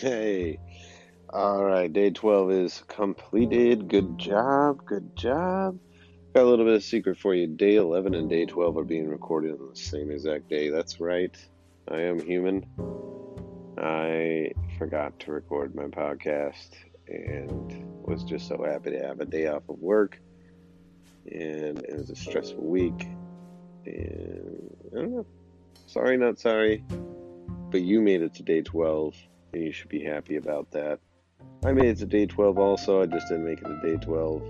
Hey. All right, day 12 is completed. Good job. Good job. Got a little bit of secret for you. Day 11 and day 12 are being recorded on the same exact day. That's right. I am human. I forgot to record my podcast and was just so happy to have a day off of work. And it was a stressful week. And I don't know. Sorry, not sorry. But you made it to day 12 and you should be happy about that. I made it to day 12 also. I just didn't make it to day 12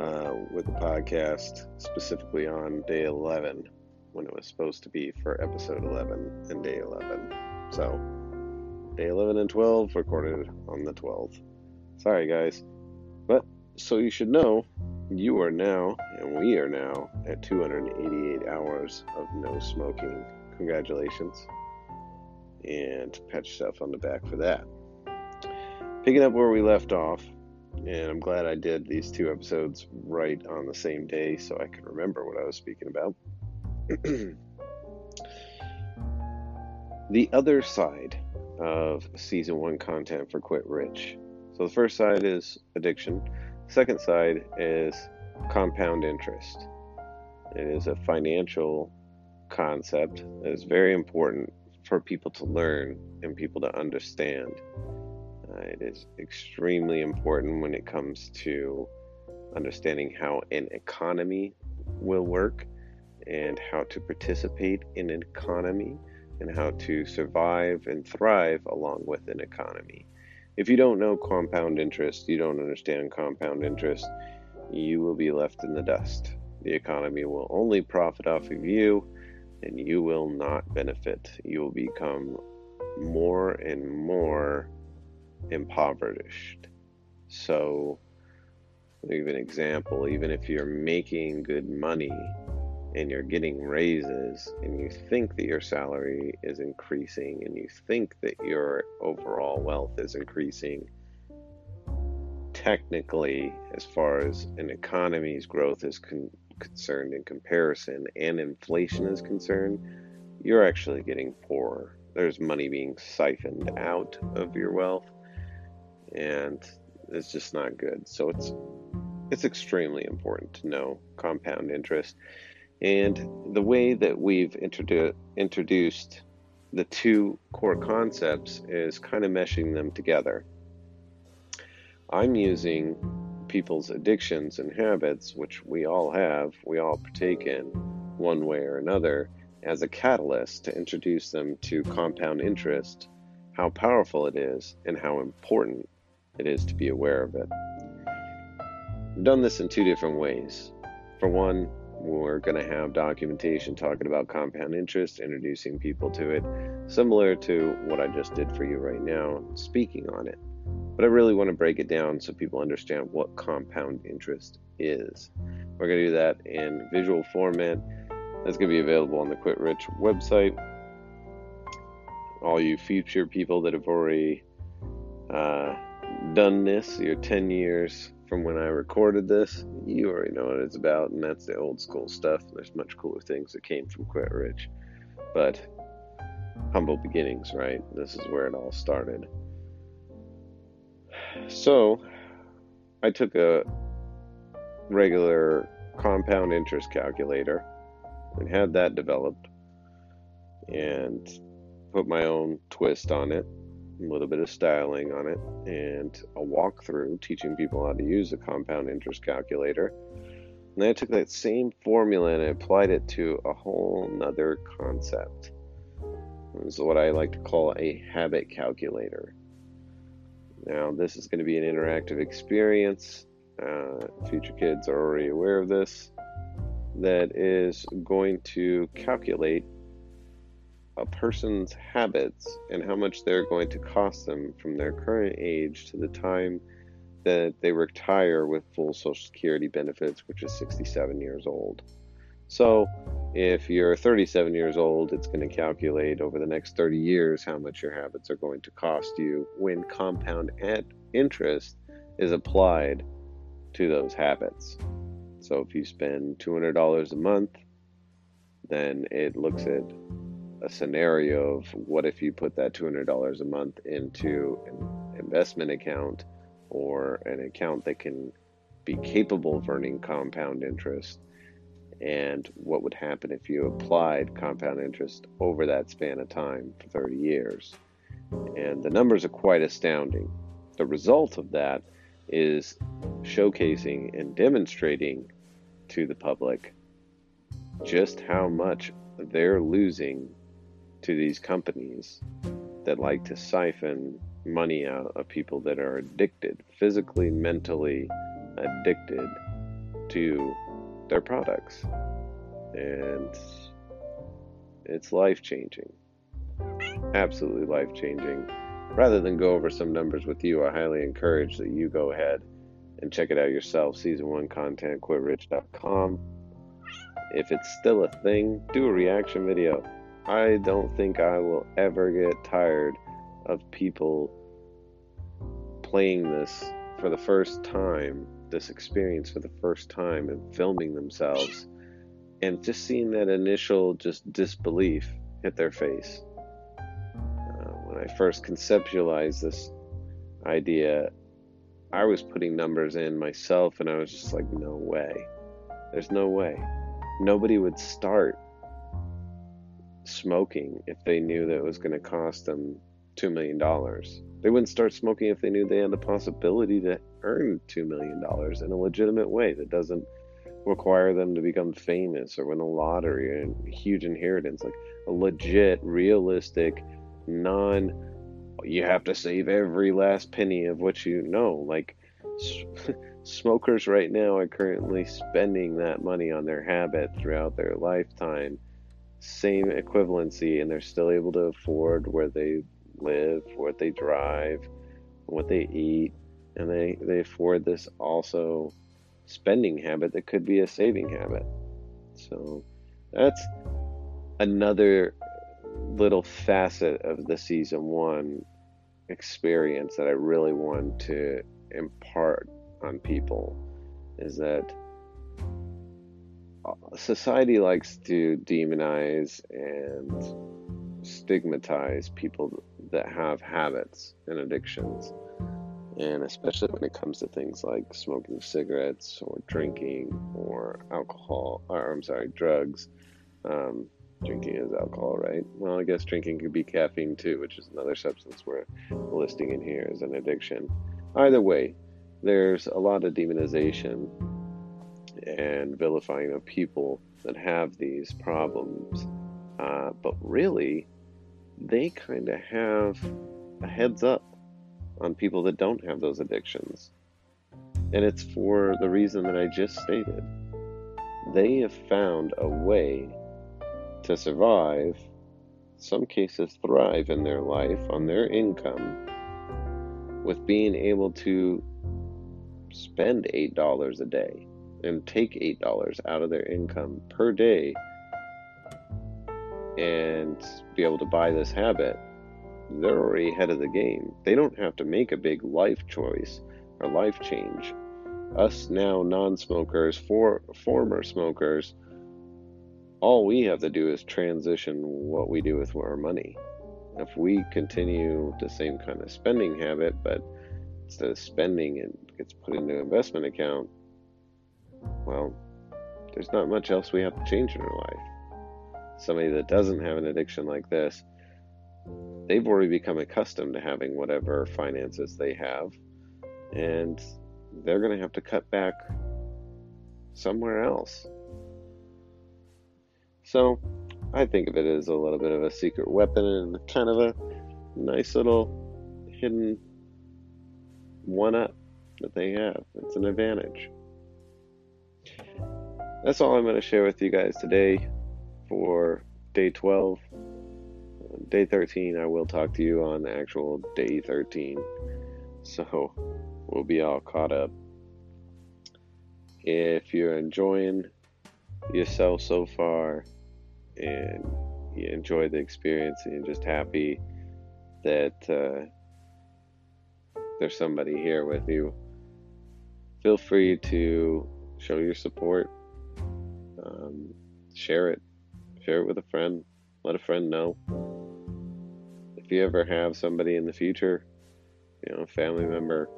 uh, with the podcast, specifically on day 11 when it was supposed to be for episode 11 and day 11. So, day 11 and 12 recorded on the 12th. Sorry, guys. But, so you should know, you are now, and we are now, at 288 hours of no smoking. Congratulations and pat yourself on the back for that. Picking up where we left off, and I'm glad I did these two episodes right on the same day so I can remember what I was speaking about. the other side of season one content for Quit Rich. So the first side is addiction. Second side is compound interest. It is a financial concept that is very important for people to learn and people to understand. Uh, it is extremely important when it comes to understanding how an economy will work and how to participate in an economy and how to survive and thrive along with an economy. If you don't know compound interest, you don't understand compound interest, you will be left in the dust. The economy will only profit off of you and you will not benefit. You will become more and more impoverished. So, I'll give an example. Even if you're making good money and you're getting raises, and you think that your salary is increasing, and you think that your overall wealth is increasing, technically, as far as an economy's growth is con- concerned in comparison and inflation is concerned, you're actually getting poorer. There's money being siphoned out of your wealth, and it's just not good. So it's it's extremely important to know compound interest. And the way that we've introdu- introduced the two core concepts is kind of meshing them together. I'm using people's addictions and habits, which we all have, we all partake in one way or another, as a catalyst to introduce them to compound interest, how powerful it is, and how important it is to be aware of it. I've done this in two different ways. For one, we're going to have documentation talking about compound interest, introducing people to it, similar to what I just did for you right now, speaking on it. But I really want to break it down so people understand what compound interest is. We're going to do that in visual format. That's going to be available on the Quit Rich website. All you future people that have already uh, done this, you're 10 years from when I recorded this, you already know what it's about, and that's the old school stuff. There's much cooler things that came from Quit Rich. But humble beginnings, right? This is where it all started. So, I took a regular compound interest calculator and had that developed and put my own twist on it, a little bit of styling on it, and a walkthrough teaching people how to use a compound interest calculator. And then I took that same formula and I applied it to a whole nother concept. This is what I like to call a habit calculator. Now, this is going to be an interactive experience. Uh, future kids are already aware of this. That is going to calculate a person's habits and how much they're going to cost them from their current age to the time that they retire with full Social Security benefits, which is 67 years old. So, if you're 37 years old, it's going to calculate over the next 30 years how much your habits are going to cost you when compound interest is applied to those habits. So, if you spend $200 a month, then it looks at a scenario of what if you put that $200 a month into an investment account or an account that can be capable of earning compound interest and what would happen if you applied compound interest over that span of time for 30 years. And the numbers are quite astounding. The result of that is showcasing and demonstrating to the public just how much they're losing to these companies that like to siphon money out of people that are addicted, physically, mentally addicted to their products. And it's life changing. Absolutely life changing. Rather than go over some numbers with you, I highly encourage that you go ahead and check it out yourself. Season 1 content, quitrich.com. If it's still a thing, do a reaction video. I don't think I will ever get tired of people playing this for the first time, this experience for the first time, and filming themselves, and just seeing that initial just disbelief hit their face. Uh, when I first conceptualized this idea, I was putting numbers in myself, and I was just like, no way. There's no way. Nobody would start smoking if they knew that it was going to cost them $2 million. They wouldn't start smoking if they knew they had the possibility to earn $2 million in a legitimate way that doesn't require them to become famous or win the lottery and huge inheritance. Like a legit, realistic, non, you have to save every last penny of what you know. Like, smokers right now are currently spending that money on their habit throughout their lifetime. Same equivalency, and they're still able to afford where they live, what they drive, what they eat, and they, they afford this also spending habit that could be a saving habit. So that's another little facet of the season one experience that I really want to impart on people is that uh, society likes to demonize and stigmatize people that have habits and addictions. And especially when it comes to things like smoking cigarettes or drinking or alcohol, or I'm sorry, drugs. Um, drinking is alcohol, right? Well, I guess drinking could be caffeine too, which is another substance we're listing in here as an addiction. Either way, there's a lot of demonization and vilifying of people that have these problems. Uh, but really, they kind of have a heads up on people that don't have those addictions. And it's for the reason that I just stated. They have found a way to survive, some cases thrive in their life on their income, with being able to spend $8 a day and take $8 out of their income per day and be able to buy this habit, they're already ahead of the game. They don't have to make a big life choice or life change. Us now non smokers, for, former smokers, all we have to do is transition what we do with our money. If we continue the same kind of spending habit, but instead of spending it gets put into an investment account, well, there's not much else we have to change in our life somebody that doesn't have an addiction like this, they've already become accustomed to having whatever finances they have, and they're going to have to cut back somewhere else. So, I think of it as a little bit of a secret weapon and kind of a nice little hidden one up that they have. It's an advantage. That's all I'm going to share with you guys today for day 12. Day 13, I will talk to you on actual day 13. So we'll be all caught up. If you're enjoying yourself so far and you enjoy the experience and you're just happy that uh, there's somebody here with you, feel free to show your support, um, share it Share it with a friend. let a friend know. If you ever have somebody in the future, you know, a family member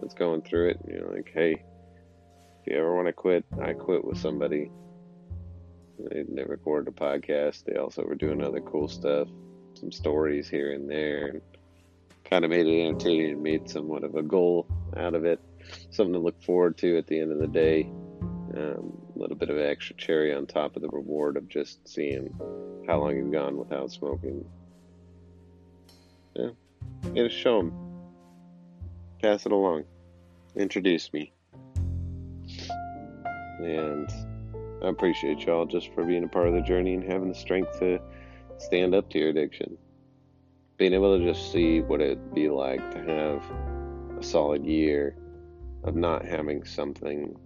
that's going through it, you know, like, hey, if you ever want to quit, I quit with somebody. They, they recorded a podcast. They also were doing other cool stuff, some stories here and there, and kind of made it entertaining, made somewhat of a goal out of it, something to look forward to at the end of the day. Um, a little bit of extra cherry on top of the reward of just seeing how long you've gone without smoking. Yeah, get show them, pass it along, introduce me, and I appreciate y'all just for being a part of the journey and having the strength to stand up to your addiction. Being able to just see what it'd be like to have a solid year of not having something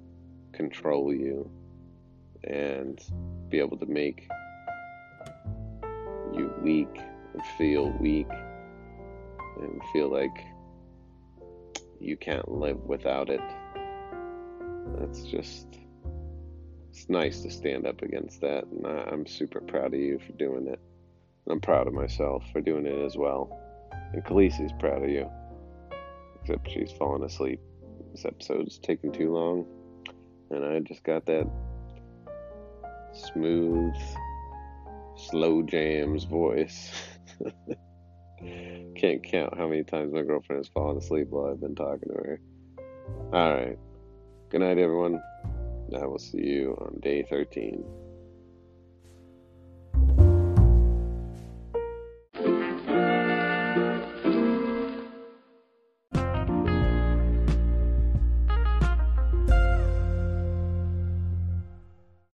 control you and be able to make you weak and feel weak and feel like you can't live without it. That's just, it's nice to stand up against that. And I'm super proud of you for doing it. I'm proud of myself for doing it as well. And Khaleesi's proud of you. Except she's fallen asleep. This episode's taking too long. And I just got that smooth, slow jams voice. Can't count how many times my girlfriend has fallen asleep while I've been talking to her. Alright. Good night, everyone. I will see you on day 13.